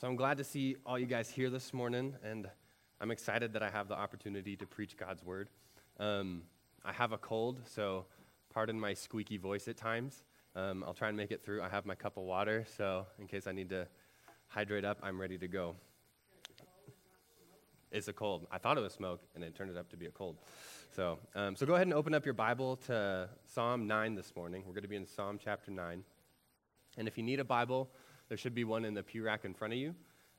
So I'm glad to see all you guys here this morning, and I'm excited that I have the opportunity to preach God's word. Um, I have a cold, so pardon my squeaky voice at times. Um, I'll try and make it through. I have my cup of water, so in case I need to hydrate up, I'm ready to go. It's a cold. I thought it was smoke, and it turned it up to be a cold. So, um, so go ahead and open up your Bible to Psalm 9 this morning. We're going to be in Psalm chapter 9. And if you need a Bible, there should be one in the pew rack in front of you.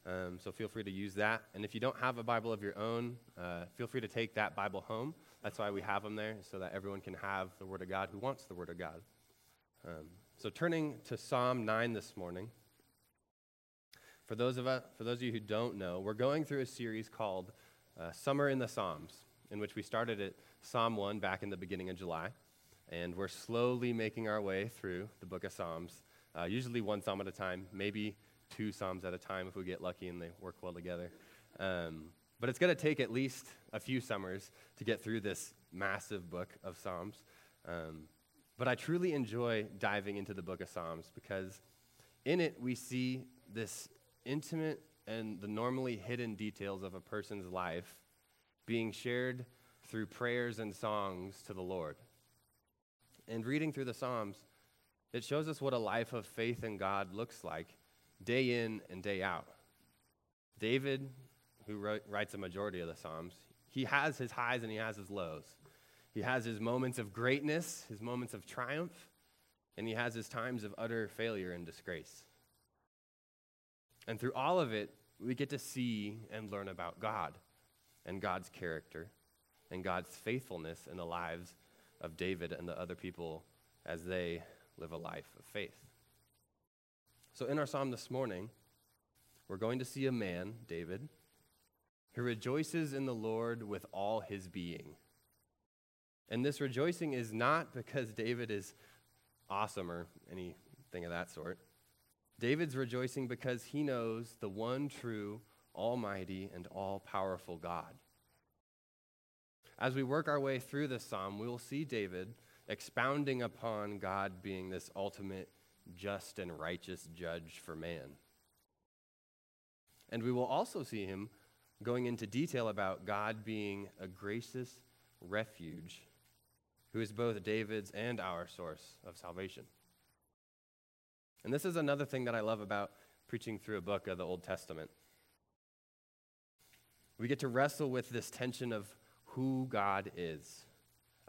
Um, so feel free to use that. And if you don't have a Bible of your own, uh, feel free to take that Bible home. That's why we have them there, so that everyone can have the Word of God who wants the Word of God. Um, so turning to Psalm 9 this morning. For those, of us, for those of you who don't know, we're going through a series called uh, Summer in the Psalms, in which we started at Psalm 1 back in the beginning of July. And we're slowly making our way through the book of Psalms uh, usually one psalm at a time, maybe two psalms at a time if we get lucky and they work well together. Um, but it's going to take at least a few summers to get through this massive book of Psalms. Um, but I truly enjoy diving into the book of Psalms because in it we see this intimate and the normally hidden details of a person's life being shared through prayers and songs to the Lord. And reading through the Psalms, it shows us what a life of faith in God looks like day in and day out. David, who wrote, writes a majority of the Psalms, he has his highs and he has his lows. He has his moments of greatness, his moments of triumph, and he has his times of utter failure and disgrace. And through all of it, we get to see and learn about God and God's character and God's faithfulness in the lives of David and the other people as they live a life of faith. So, in our psalm this morning, we're going to see a man, David, who rejoices in the Lord with all his being. And this rejoicing is not because David is awesome or anything of that sort. David's rejoicing because he knows the one true, almighty, and all powerful God. As we work our way through this psalm, we will see David expounding upon God being this ultimate just and righteous judge for man. And we will also see him going into detail about God being a gracious refuge who is both David's and our source of salvation. And this is another thing that I love about preaching through a book of the Old Testament. We get to wrestle with this tension of who God is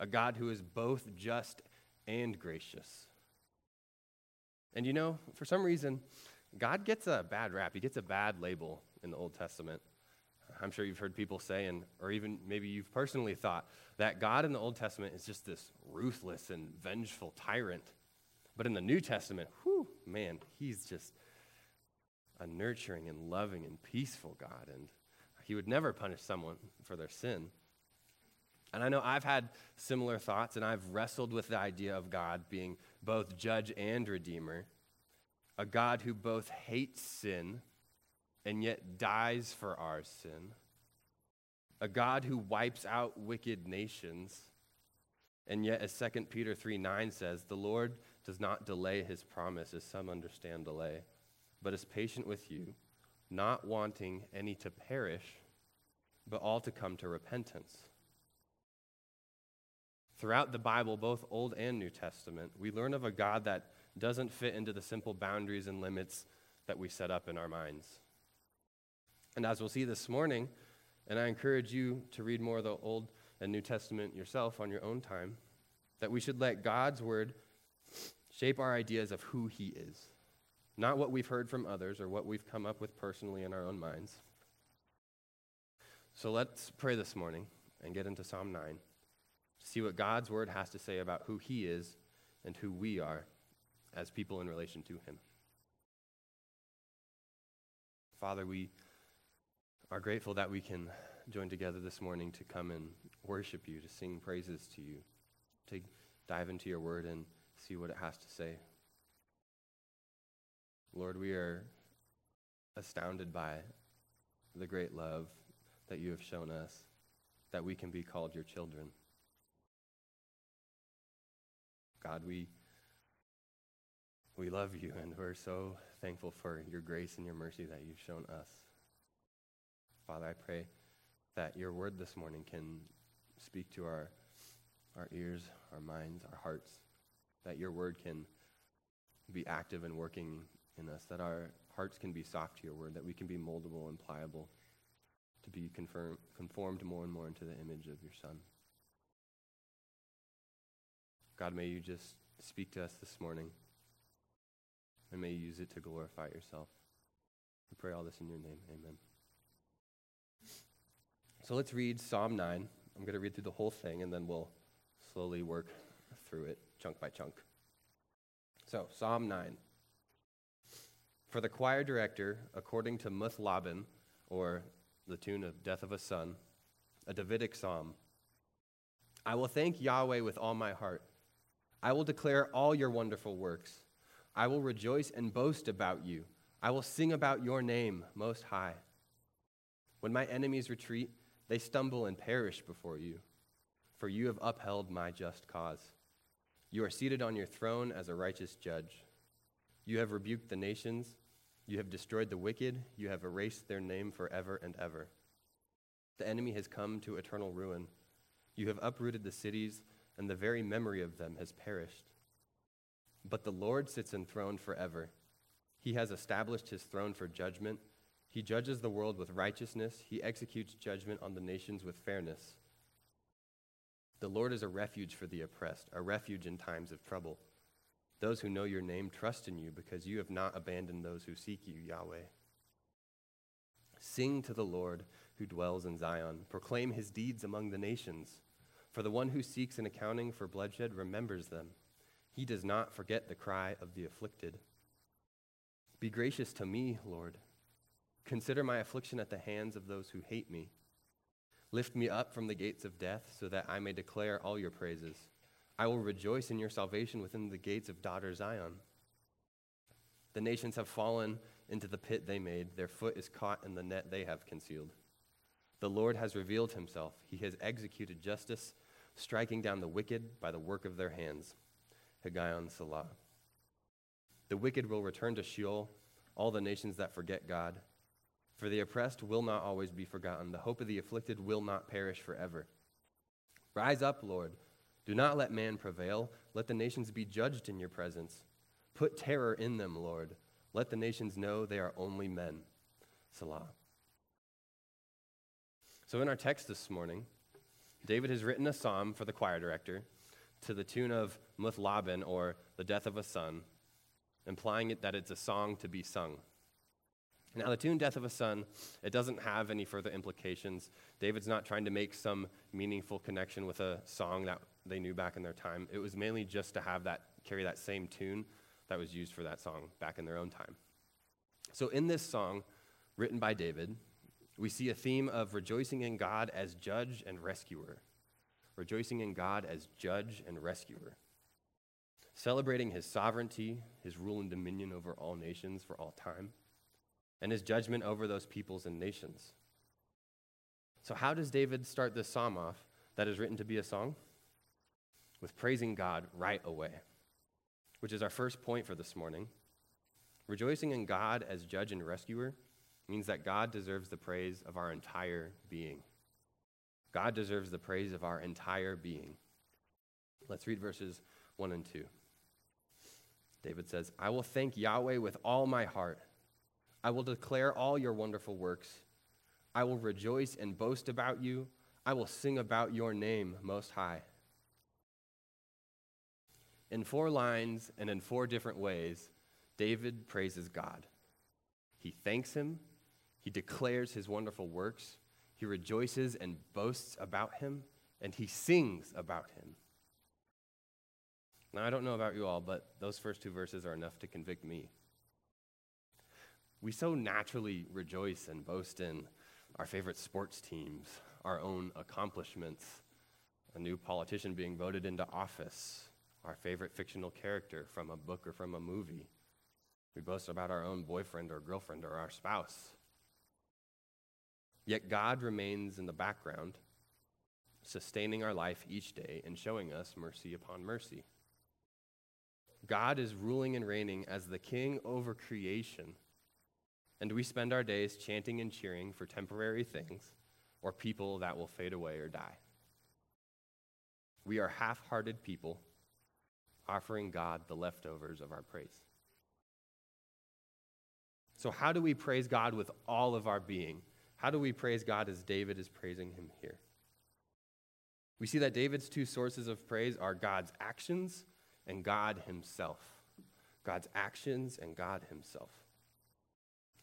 a God who is both just and gracious. And you know, for some reason, God gets a bad rap. He gets a bad label in the Old Testament. I'm sure you've heard people say, and, or even maybe you've personally thought, that God in the Old Testament is just this ruthless and vengeful tyrant. But in the New Testament, whew, man, he's just a nurturing and loving and peaceful God. And he would never punish someone for their sin. And I know I've had similar thoughts, and I've wrestled with the idea of God being both judge and redeemer, a God who both hates sin and yet dies for our sin, a God who wipes out wicked nations. And yet, as 2 Peter 3 9 says, the Lord does not delay his promise, as some understand delay, but is patient with you, not wanting any to perish, but all to come to repentance. Throughout the Bible, both Old and New Testament, we learn of a God that doesn't fit into the simple boundaries and limits that we set up in our minds. And as we'll see this morning, and I encourage you to read more of the Old and New Testament yourself on your own time, that we should let God's word shape our ideas of who he is, not what we've heard from others or what we've come up with personally in our own minds. So let's pray this morning and get into Psalm 9 see what God's word has to say about who he is and who we are as people in relation to him. Father, we are grateful that we can join together this morning to come and worship you, to sing praises to you, to dive into your word and see what it has to say. Lord, we are astounded by the great love that you have shown us, that we can be called your children. God, we We love you, and we're so thankful for your grace and your mercy that you've shown us. Father, I pray that your word this morning can speak to our, our ears, our minds, our hearts, that your word can be active and working in us, that our hearts can be soft to your word, that we can be moldable and pliable to be confirm, conformed more and more into the image of your Son. God, may you just speak to us this morning, and may you use it to glorify yourself. We pray all this in your name. Amen. So let's read Psalm 9. I'm going to read through the whole thing, and then we'll slowly work through it chunk by chunk. So, Psalm 9. For the choir director, according to Muth-labben, or the tune of Death of a Son, a Davidic psalm. I will thank Yahweh with all my heart. I will declare all your wonderful works. I will rejoice and boast about you. I will sing about your name, Most High. When my enemies retreat, they stumble and perish before you, for you have upheld my just cause. You are seated on your throne as a righteous judge. You have rebuked the nations you have destroyed the wicked, you have erased their name forever and ever. The enemy has come to eternal ruin. You have uprooted the cities, and the very memory of them has perished. But the Lord sits enthroned forever. He has established his throne for judgment. He judges the world with righteousness. He executes judgment on the nations with fairness. The Lord is a refuge for the oppressed, a refuge in times of trouble. Those who know your name trust in you because you have not abandoned those who seek you, Yahweh. Sing to the Lord who dwells in Zion. Proclaim his deeds among the nations. For the one who seeks an accounting for bloodshed remembers them. He does not forget the cry of the afflicted. Be gracious to me, Lord. Consider my affliction at the hands of those who hate me. Lift me up from the gates of death so that I may declare all your praises. I will rejoice in your salvation within the gates of daughter Zion. The nations have fallen into the pit they made, their foot is caught in the net they have concealed. The Lord has revealed himself, he has executed justice, striking down the wicked by the work of their hands. Higgaion Selah. The wicked will return to Sheol, all the nations that forget God. For the oppressed will not always be forgotten, the hope of the afflicted will not perish forever. Rise up, Lord. Do not let man prevail. Let the nations be judged in your presence. Put terror in them, Lord. Let the nations know they are only men. Selah. So, in our text this morning, David has written a psalm for the choir director to the tune of Muth-labben, or the death of a son, implying it that it's a song to be sung. Now, the tune Death of a Son, it doesn't have any further implications. David's not trying to make some meaningful connection with a song that they knew back in their time. It was mainly just to have that carry that same tune that was used for that song back in their own time. So in this song written by David, we see a theme of rejoicing in God as judge and rescuer. Rejoicing in God as judge and rescuer. Celebrating his sovereignty, his rule and dominion over all nations for all time, and his judgment over those peoples and nations. So, how does David start this psalm off that is written to be a song? with praising God right away, which is our first point for this morning. Rejoicing in God as judge and rescuer means that God deserves the praise of our entire being. God deserves the praise of our entire being. Let's read verses 1 and 2. David says, I will thank Yahweh with all my heart. I will declare all your wonderful works. I will rejoice and boast about you. I will sing about your name, Most High in four lines and in four different ways, David praises God. He thanks him, he declares his wonderful works, he rejoices and boasts about him, and he sings about him. Now, I don't know about you all, but those first two verses are enough to convict me. We so naturally rejoice and boast in our favorite sports teams, our own accomplishments, a new politician being voted into office, our favorite fictional character from a book or from a movie. We boast about our own boyfriend or girlfriend or our spouse. Yet God remains in the background, sustaining our life each day and showing us mercy upon mercy. God is ruling and reigning as the king over creation, and we spend our days chanting and cheering for temporary things or people that will fade away or die. We are half hearted people offering God the leftovers of our praise. So, how do we praise God with all of our being? How do we praise God as David is praising him here? We see that David's two sources of praise are God's actions and God himself. God's actions and God himself.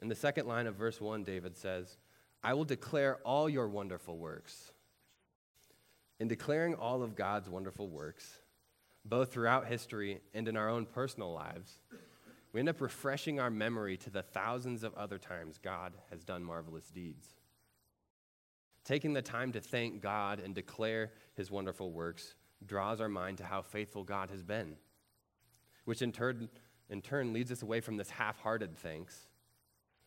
In the second line of verse 1, David says, I will declare all your wonderful works. In declaring all of God's wonderful works, both throughout history and in our own personal lives, we end up refreshing our memory to the thousands of other times God has done marvelous deeds. Taking the time to thank God and declare his wonderful works draws our mind to how faithful God has been, which in turn, in turn leads us away from this half hearted thanks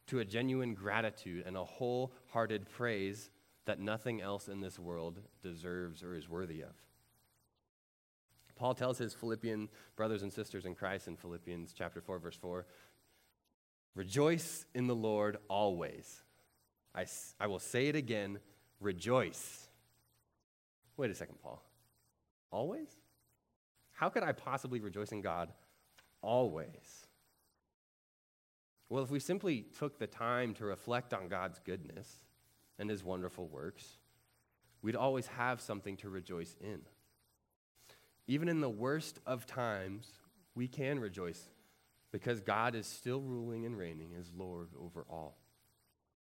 to a genuine gratitude and a wholehearted praise that nothing else in this world deserves or is worthy of. Paul tells his Philippian brothers and sisters in Christ in Philippians chapter 4 verse 4, "Rejoice in the Lord always." I, I will say it again, rejoice. Wait a second, Paul. Always? How could I possibly rejoice in God always? Well, if we simply took the time to reflect on God's goodness and his wonderful works, we'd always have something to rejoice in. Even in the worst of times, we can rejoice because God is still ruling and reigning as Lord over all.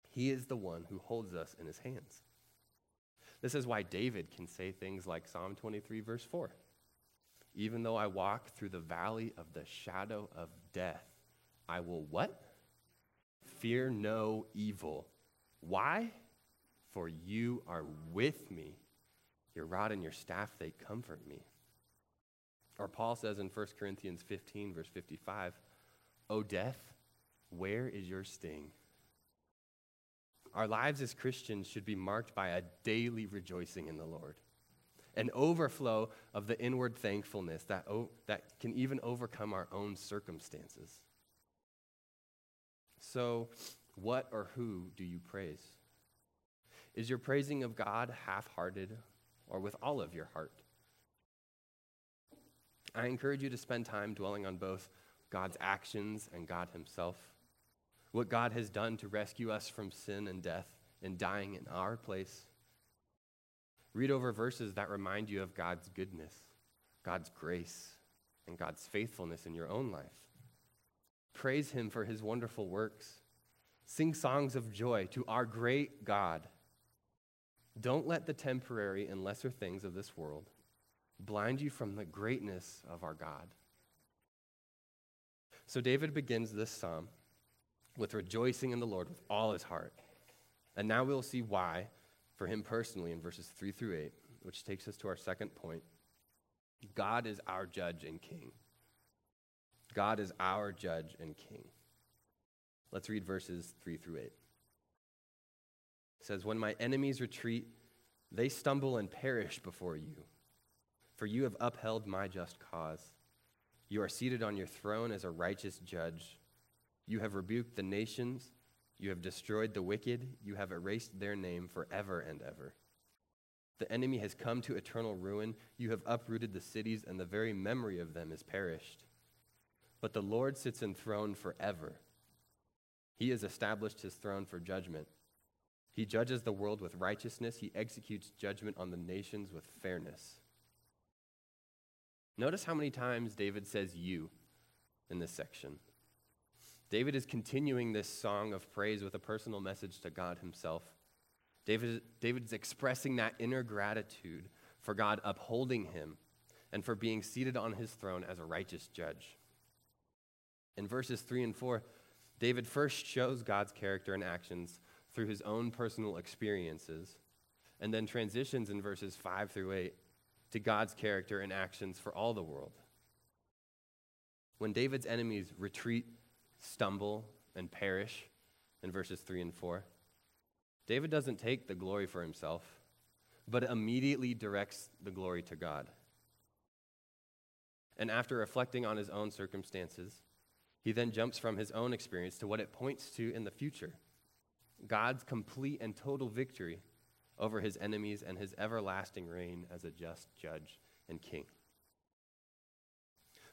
He is the one who holds us in his hands. This is why David can say things like Psalm 23, verse 4 Even though I walk through the valley of the shadow of death, I will what? Fear no evil. Why? For you are with me. Your rod and your staff, they comfort me. Or Paul says in 1 Corinthians 15, verse 55, O death, where is your sting? Our lives as Christians should be marked by a daily rejoicing in the Lord, an overflow of the inward thankfulness that, o- that can even overcome our own circumstances. So, what or who do you praise? Is your praising of God half hearted or with all of your heart? I encourage you to spend time dwelling on both God's actions and God Himself. What God has done to rescue us from sin and death and dying in our place. Read over verses that remind you of God's goodness, God's grace, and God's faithfulness in your own life. Praise him for his wonderful works. Sing songs of joy to our great God. Don't let the temporary and lesser things of this world blind you from the greatness of our God. So David begins this psalm with rejoicing in the Lord with all his heart. And now we'll see why for him personally in verses 3 through 8, which takes us to our second point. God is our judge and king. God is our judge and king. Let's read verses 3 through 8. It says, When my enemies retreat, they stumble and perish before you. For you have upheld my just cause. You are seated on your throne as a righteous judge. You have rebuked the nations. You have destroyed the wicked. You have erased their name forever and ever. The enemy has come to eternal ruin. You have uprooted the cities, and the very memory of them is perished. But the Lord sits enthroned forever. He has established his throne for judgment. He judges the world with righteousness. He executes judgment on the nations with fairness. Notice how many times David says you in this section. David is continuing this song of praise with a personal message to God himself. David, David is expressing that inner gratitude for God upholding him and for being seated on his throne as a righteous judge. In verses 3 and 4, David first shows God's character and actions through his own personal experiences, and then transitions in verses 5 through 8 to God's character and actions for all the world. When David's enemies retreat, stumble, and perish in verses 3 and 4, David doesn't take the glory for himself, but immediately directs the glory to God. And after reflecting on his own circumstances, he then jumps from his own experience to what it points to in the future God's complete and total victory over his enemies and his everlasting reign as a just judge and king.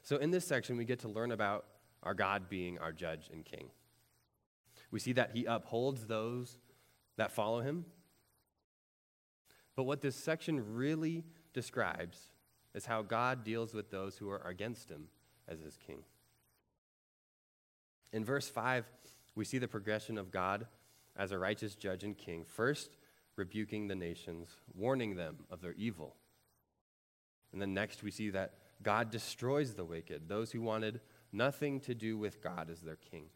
So, in this section, we get to learn about our God being our judge and king. We see that he upholds those that follow him. But what this section really describes is how God deals with those who are against him as his king. In verse 5, we see the progression of God as a righteous judge and king, first rebuking the nations, warning them of their evil. And then next, we see that God destroys the wicked, those who wanted nothing to do with God as their king.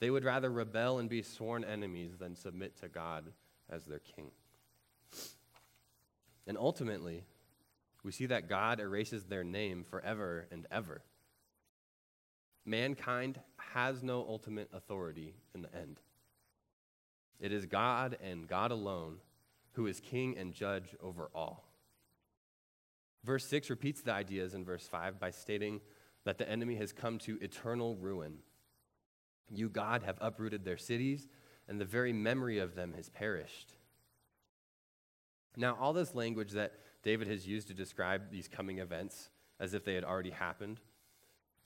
They would rather rebel and be sworn enemies than submit to God as their king. And ultimately, we see that God erases their name forever and ever. Mankind has no ultimate authority in the end. It is God and God alone who is king and judge over all. Verse 6 repeats the ideas in verse 5 by stating that the enemy has come to eternal ruin. You, God, have uprooted their cities, and the very memory of them has perished. Now, all this language that David has used to describe these coming events as if they had already happened,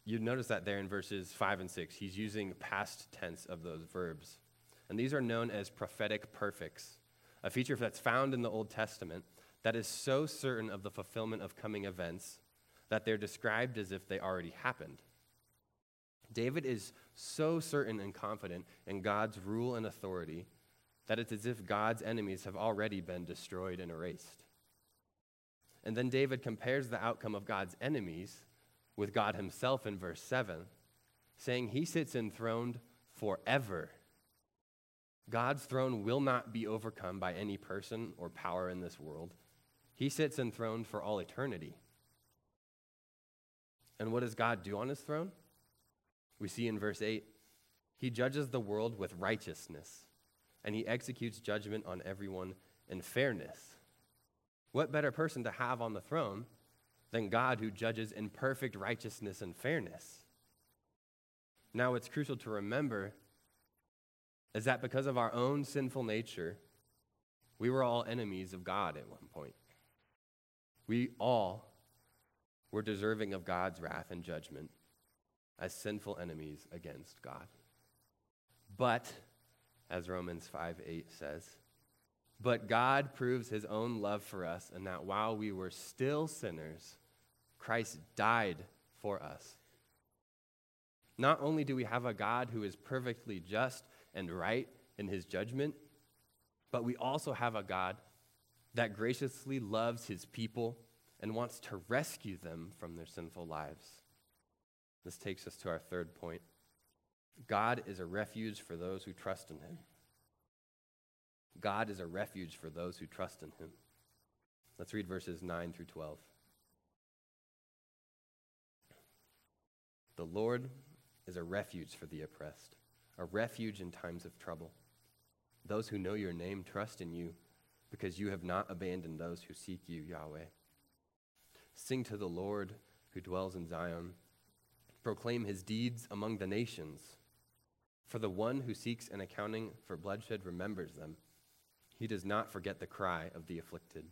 you notice that there in verses 5 and 6, he's using past tense of those verbs. And these are known as prophetic perfects, a feature that's found in the Old Testament that is so certain of the fulfillment of coming events that they're described as if they already happened. David is so certain and confident in God's rule and authority that it's as if God's enemies have already been destroyed and erased. And then David compares the outcome of God's enemies with God himself in verse 7, saying he sits enthroned forever. God's throne will not be overcome by any person or power in this world. He sits enthroned for all eternity. And what does God do on his throne? We see in verse 8 He judges the world with righteousness, and he executes judgment on everyone in fairness. What better person to have on the throne than God who judges in perfect righteousness and fairness? Now, it's crucial to remember is that because of our own sinful nature, we were all enemies of God at one point. We all were deserving of God's wrath and judgment as sinful enemies against God. But, as Romans 5 8 says, but God proves his own love for us, and that while we were still sinners, Christ died for us. Not only do we have a God who is perfectly just and right in his judgment, but we also have a God that graciously loves his people and wants to rescue them from their sinful lives. This takes us to our third point God is a refuge for those who trust in him. God is a refuge for those who trust in him. Let's read verses 9 through 12. The Lord is a refuge for the oppressed, a refuge in times of trouble. Those who know your name trust in you because you have not abandoned those who seek you, Yahweh. Sing to the Lord who dwells in Zion. Proclaim his deeds among the nations. For the one who seeks an accounting for bloodshed remembers them. He does not forget the cry of the afflicted.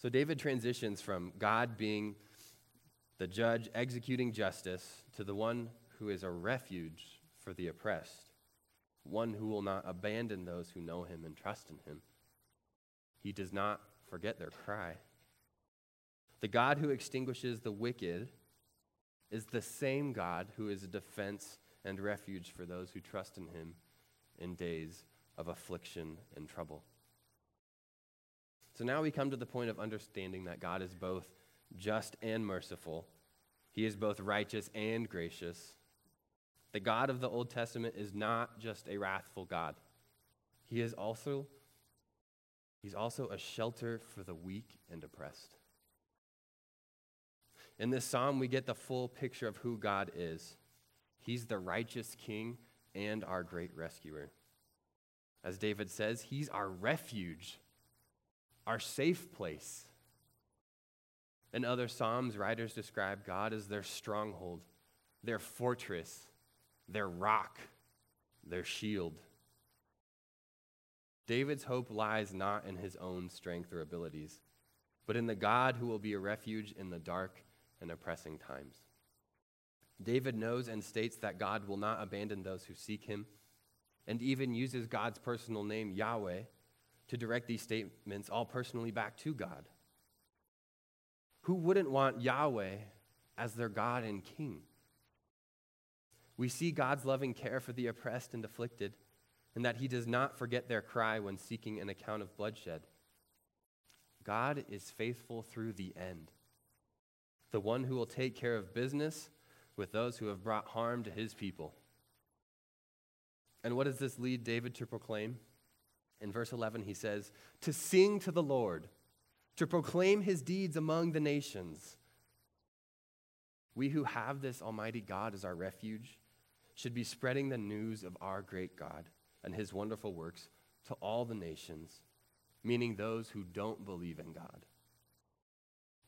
So David transitions from God being the judge executing justice to the one who is a refuge for the oppressed, one who will not abandon those who know him and trust in him. He does not forget their cry. The God who extinguishes the wicked is the same God who is a defense and refuge for those who trust in him in days of affliction and trouble. So now we come to the point of understanding that God is both just and merciful. He is both righteous and gracious. The God of the Old Testament is not just a wrathful God. He is also He's also a shelter for the weak and oppressed. In this psalm, we get the full picture of who God is. He's the righteous king and our great rescuer. As David says, He's our refuge, our safe place. In other Psalms, writers describe God as their stronghold, their fortress, their rock, their shield. David's hope lies not in his own strength or abilities, but in the God who will be a refuge in the dark and oppressing times. David knows and states that God will not abandon those who seek him, and even uses God's personal name, Yahweh, to direct these statements all personally back to God. Who wouldn't want Yahweh as their God and King? We see God's loving care for the oppressed and afflicted, and that he does not forget their cry when seeking an account of bloodshed. God is faithful through the end, the one who will take care of business with those who have brought harm to his people. And what does this lead David to proclaim? In verse 11, he says, To sing to the Lord, to proclaim his deeds among the nations. We who have this Almighty God as our refuge should be spreading the news of our great God and his wonderful works to all the nations, meaning those who don't believe in God.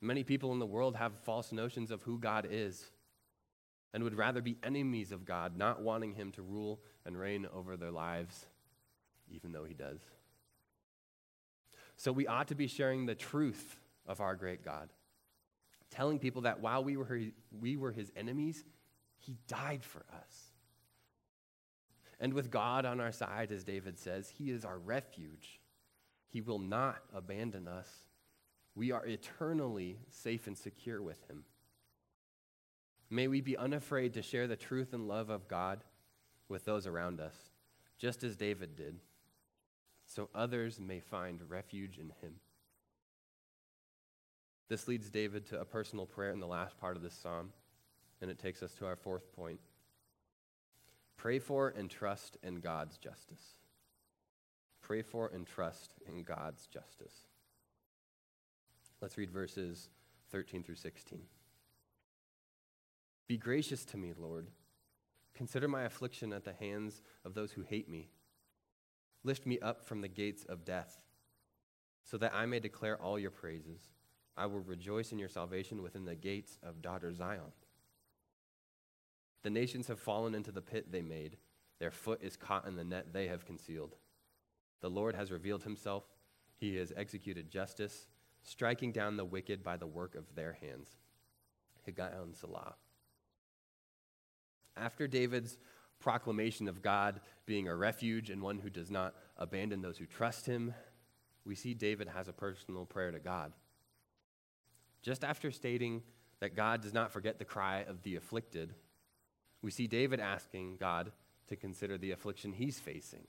Many people in the world have false notions of who God is and would rather be enemies of God, not wanting him to rule and reign over their lives, even though he does. So we ought to be sharing the truth of our great God, telling people that while we were, we were his enemies, he died for us. And with God on our side, as David says, He is our refuge. He will not abandon us. We are eternally safe and secure with Him. May we be unafraid to share the truth and love of God with those around us, just as David did, so others may find refuge in Him. This leads David to a personal prayer in the last part of this psalm, and it takes us to our fourth point. Pray for and trust in God's justice. Pray for and trust in God's justice. Let's read verses 13 through 16. Be gracious to me, Lord. Consider my affliction at the hands of those who hate me. Lift me up from the gates of death, so that I may declare all your praises. I will rejoice in your salvation within the gates of daughter Zion. The nations have fallen into the pit they made. Their foot is caught in the net they have concealed. The Lord has revealed himself. He has executed justice, striking down the wicked by the work of their hands. Higgaion Selah. After David's proclamation of God being a refuge and one who does not abandon those who trust him, we see David has a personal prayer to God. Just after stating that God does not forget the cry of the afflicted, we see David asking God to consider the affliction he's facing.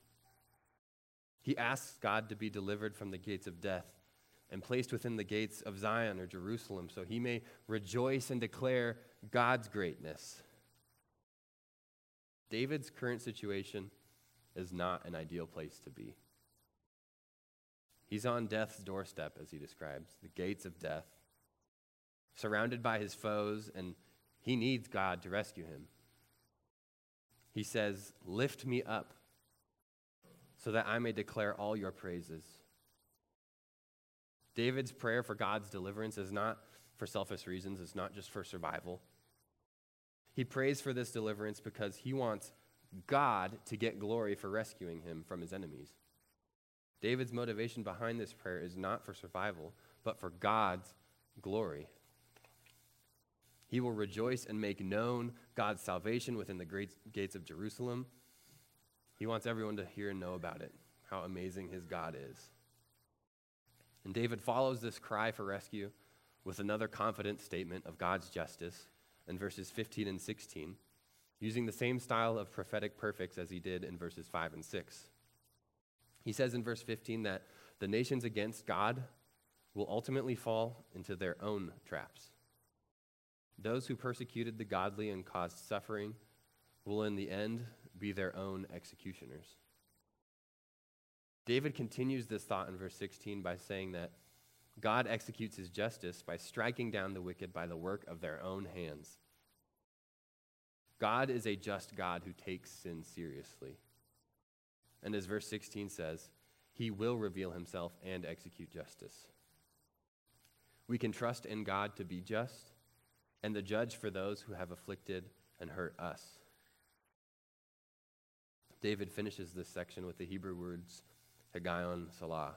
He asks God to be delivered from the gates of death and placed within the gates of Zion or Jerusalem so he may rejoice and declare God's greatness. David's current situation is not an ideal place to be. He's on death's doorstep, as he describes, the gates of death, surrounded by his foes, and he needs God to rescue him. He says, Lift me up so that I may declare all your praises. David's prayer for God's deliverance is not for selfish reasons, it's not just for survival. He prays for this deliverance because he wants God to get glory for rescuing him from his enemies. David's motivation behind this prayer is not for survival, but for God's glory. He will rejoice and make known God's salvation within the great gates of Jerusalem. He wants everyone to hear and know about it, how amazing his God is. And David follows this cry for rescue with another confident statement of God's justice in verses 15 and 16, using the same style of prophetic perfects as he did in verses 5 and 6. He says in verse 15 that the nations against God will ultimately fall into their own traps. Those who persecuted the godly and caused suffering will in the end be their own executioners. David continues this thought in verse 16 by saying that God executes his justice by striking down the wicked by the work of their own hands. God is a just God who takes sin seriously. And as verse 16 says, he will reveal himself and execute justice. We can trust in God to be just and the judge for those who have afflicted and hurt us. David finishes this section with the Hebrew words Higgaion Selah.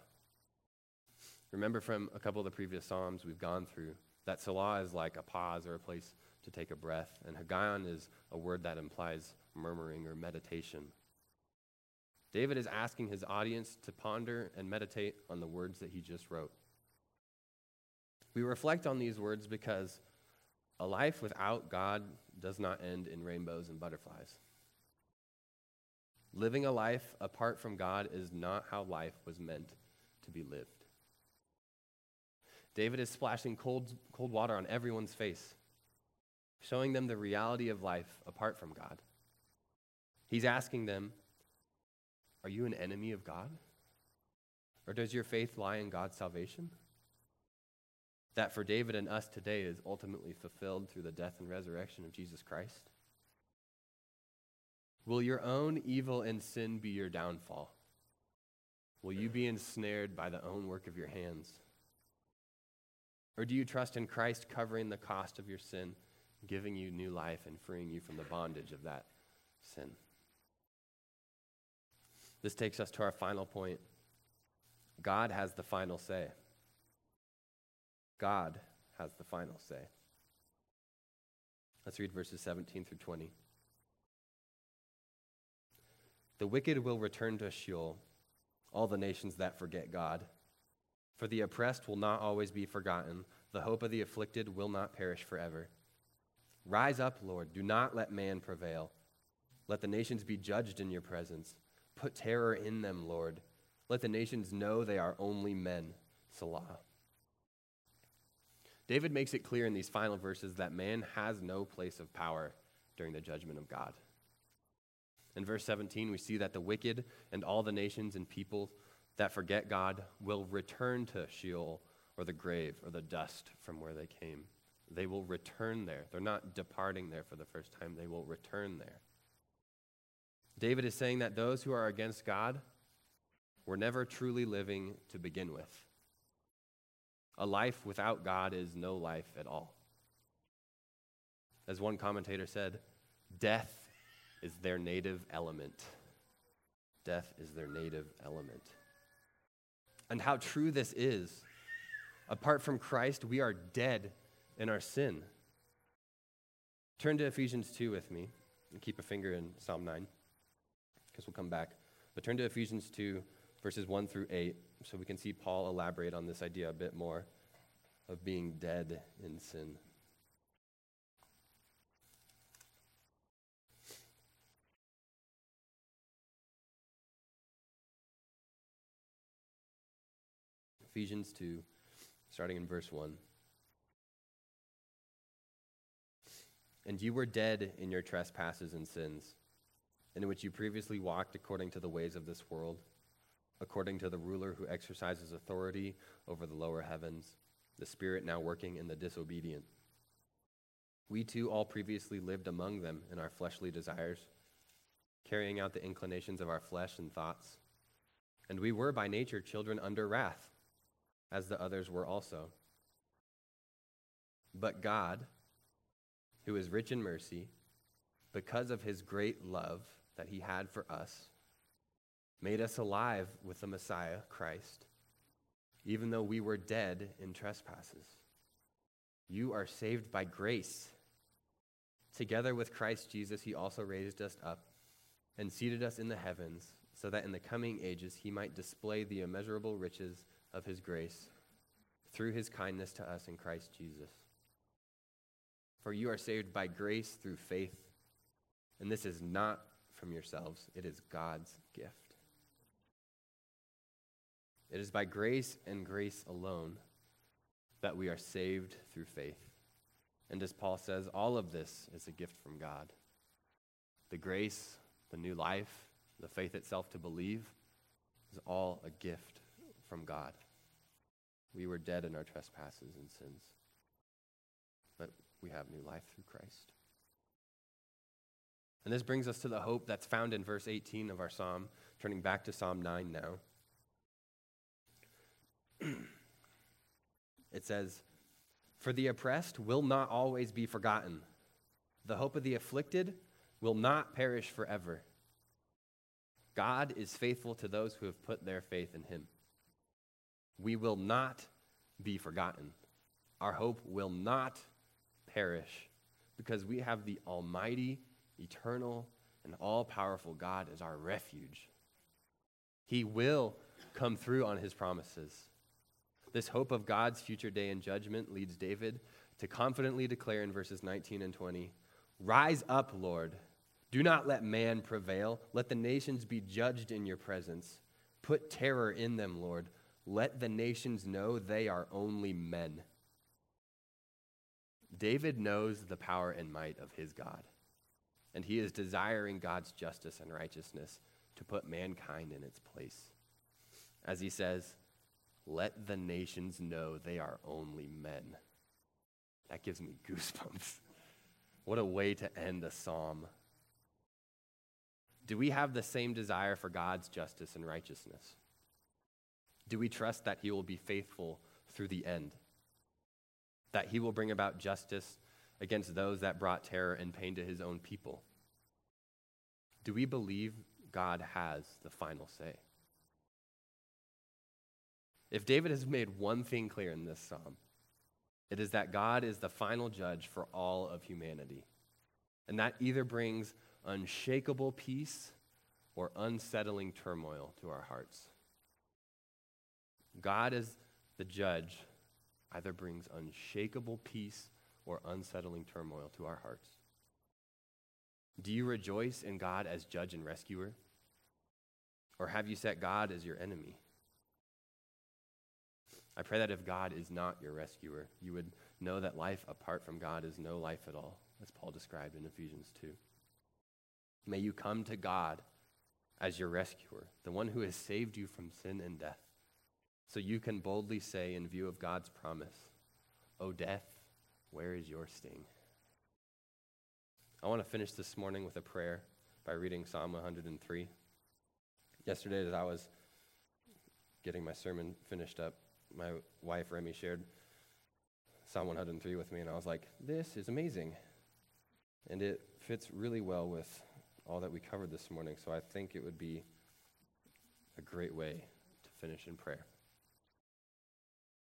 Remember from a couple of the previous Psalms we've gone through that Selah is like a pause or a place to take a breath, and Higgaion is a word that implies murmuring or meditation. David is asking his audience to ponder and meditate on the words that he just wrote. We reflect on these words because a life without God does not end in rainbows and butterflies. Living a life apart from God is not how life was meant to be lived. David is splashing cold, cold water on everyone's face, showing them the reality of life apart from God. He's asking them, Are you an enemy of God? Or does your faith lie in God's salvation? That for David and us today is ultimately fulfilled through the death and resurrection of Jesus Christ. Will your own evil and sin be your downfall? Will you be ensnared by the own work of your hands? Or do you trust in Christ covering the cost of your sin, giving you new life, and freeing you from the bondage of that sin? This takes us to our final point. God has the final say. God has the final say. Let's read verses 17 through 20. The wicked will return to Sheol, all the nations that forget God. For the oppressed will not always be forgotten, the hope of the afflicted will not perish forever. Rise up, Lord, do not let man prevail. Let the nations be judged in your presence. Put terror in them, Lord. Let the nations know they are only men. Selah. David makes it clear in these final verses that man has no place of power during the judgment of God. In verse 17, we see that the wicked and all the nations and people that forget God will return to Sheol or the grave or the dust from where they came. They will return there. They're not departing there for the first time, they will return there. David is saying that those who are against God were never truly living to begin with. A life without God is no life at all. As one commentator said, death is their native element. Death is their native element and how true this is. Apart from Christ, we are dead in our sin. Turn to Ephesians 2 with me and keep a finger in Psalm 9 because we'll come back. But turn to Ephesians 2, verses 1 through 8, so we can see Paul elaborate on this idea a bit more of being dead in sin. Ephesians 2, starting in verse 1. And you were dead in your trespasses and sins, in which you previously walked according to the ways of this world, according to the ruler who exercises authority over the lower heavens, the Spirit now working in the disobedient. We too all previously lived among them in our fleshly desires, carrying out the inclinations of our flesh and thoughts. And we were by nature children under wrath as the others were also. But God, who is rich in mercy, because of his great love that he had for us, made us alive with the Messiah, Christ, even though we were dead in trespasses. You are saved by grace. Together with Christ Jesus, he also raised us up and seated us in the heavens, so that in the coming ages he might display the immeasurable riches of his grace through his kindness to us in Christ Jesus. For you are saved by grace through faith, and this is not from yourselves, it is God's gift. It is by grace and grace alone that we are saved through faith. And as Paul says, all of this is a gift from God. The grace, the new life, the faith itself to believe is all a gift from God. We were dead in our trespasses and sins, but we have new life through Christ. And this brings us to the hope that's found in verse 18 of our psalm, turning back to Psalm 9 now. it says, For the oppressed will not always be forgotten. The hope of the afflicted will not perish forever. God is faithful to those who have put their faith in him. We will not be forgotten. Our hope will not perish because we have the Almighty, eternal, and all powerful God as our refuge. He will come through on his promises. This hope of God's future day in judgment leads David to confidently declare in verses 19 and 20 Rise up, Lord. Do not let man prevail. Let the nations be judged in your presence. Put terror in them, Lord. Let the nations know they are only men. David knows the power and might of his God, and he is desiring God's justice and righteousness to put mankind in its place. As he says, let the nations know they are only men. That gives me goosebumps. What a way to end a psalm. Do we have the same desire for God's justice and righteousness? Do we trust that He will be faithful through the end? That He will bring about justice against those that brought terror and pain to His own people? Do we believe God has the final say? If David has made one thing clear in this psalm, it is that God is the final judge for all of humanity. And that either brings unshakable peace or unsettling turmoil to our hearts. God as the judge either brings unshakable peace or unsettling turmoil to our hearts. Do you rejoice in God as judge and rescuer? Or have you set God as your enemy? I pray that if God is not your rescuer, you would know that life apart from God is no life at all, as Paul described in Ephesians 2. May you come to God as your rescuer, the one who has saved you from sin and death, so you can boldly say, in view of God's promise, O death, where is your sting? I want to finish this morning with a prayer by reading Psalm 103. Yesterday, as I was getting my sermon finished up, my wife Remy shared Psalm 103 with me, and I was like, this is amazing. And it fits really well with all that we covered this morning, so I think it would be a great way to finish in prayer.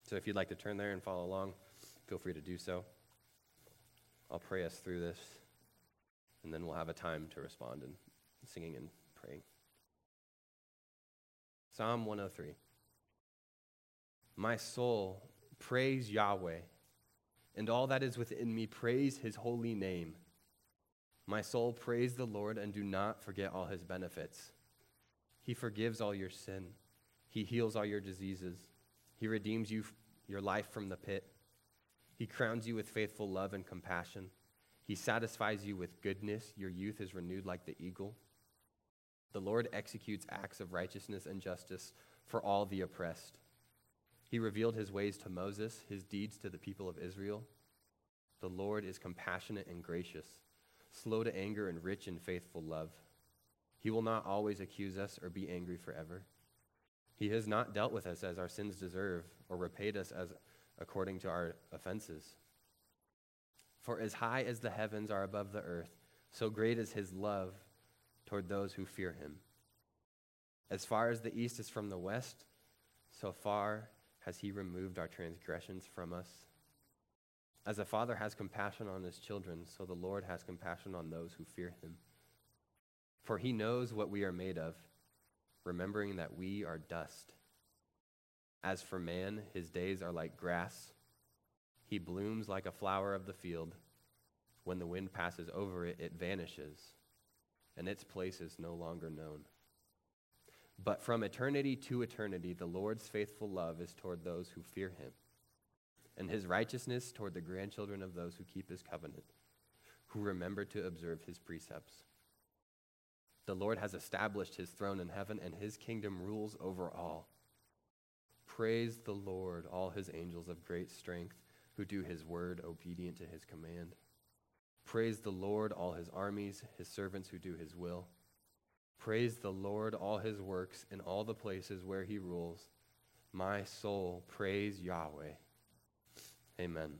So if you'd like to turn there and follow along, feel free to do so. I'll pray us through this, and then we'll have a time to respond in singing and praying. Psalm 103. My soul, praise Yahweh, and all that is within me, praise his holy name. My soul, praise the Lord, and do not forget all his benefits. He forgives all your sin, he heals all your diseases, he redeems you, your life from the pit. He crowns you with faithful love and compassion. He satisfies you with goodness. Your youth is renewed like the eagle. The Lord executes acts of righteousness and justice for all the oppressed. He revealed his ways to Moses, his deeds to the people of Israel. The Lord is compassionate and gracious, slow to anger and rich in faithful love. He will not always accuse us or be angry forever. He has not dealt with us as our sins deserve or repaid us as according to our offenses. For as high as the heavens are above the earth, so great is his love toward those who fear him. As far as the east is from the west, so far has he removed our transgressions from us. As a father has compassion on his children, so the Lord has compassion on those who fear him. For he knows what we are made of, remembering that we are dust. As for man, his days are like grass. He blooms like a flower of the field. When the wind passes over it, it vanishes, and its place is no longer known. But from eternity to eternity, the Lord's faithful love is toward those who fear him, and his righteousness toward the grandchildren of those who keep his covenant, who remember to observe his precepts. The Lord has established his throne in heaven, and his kingdom rules over all. Praise the Lord, all his angels of great strength, who do his word, obedient to his command. Praise the Lord, all his armies, his servants who do his will. Praise the Lord, all his works, in all the places where he rules. My soul, praise Yahweh. Amen.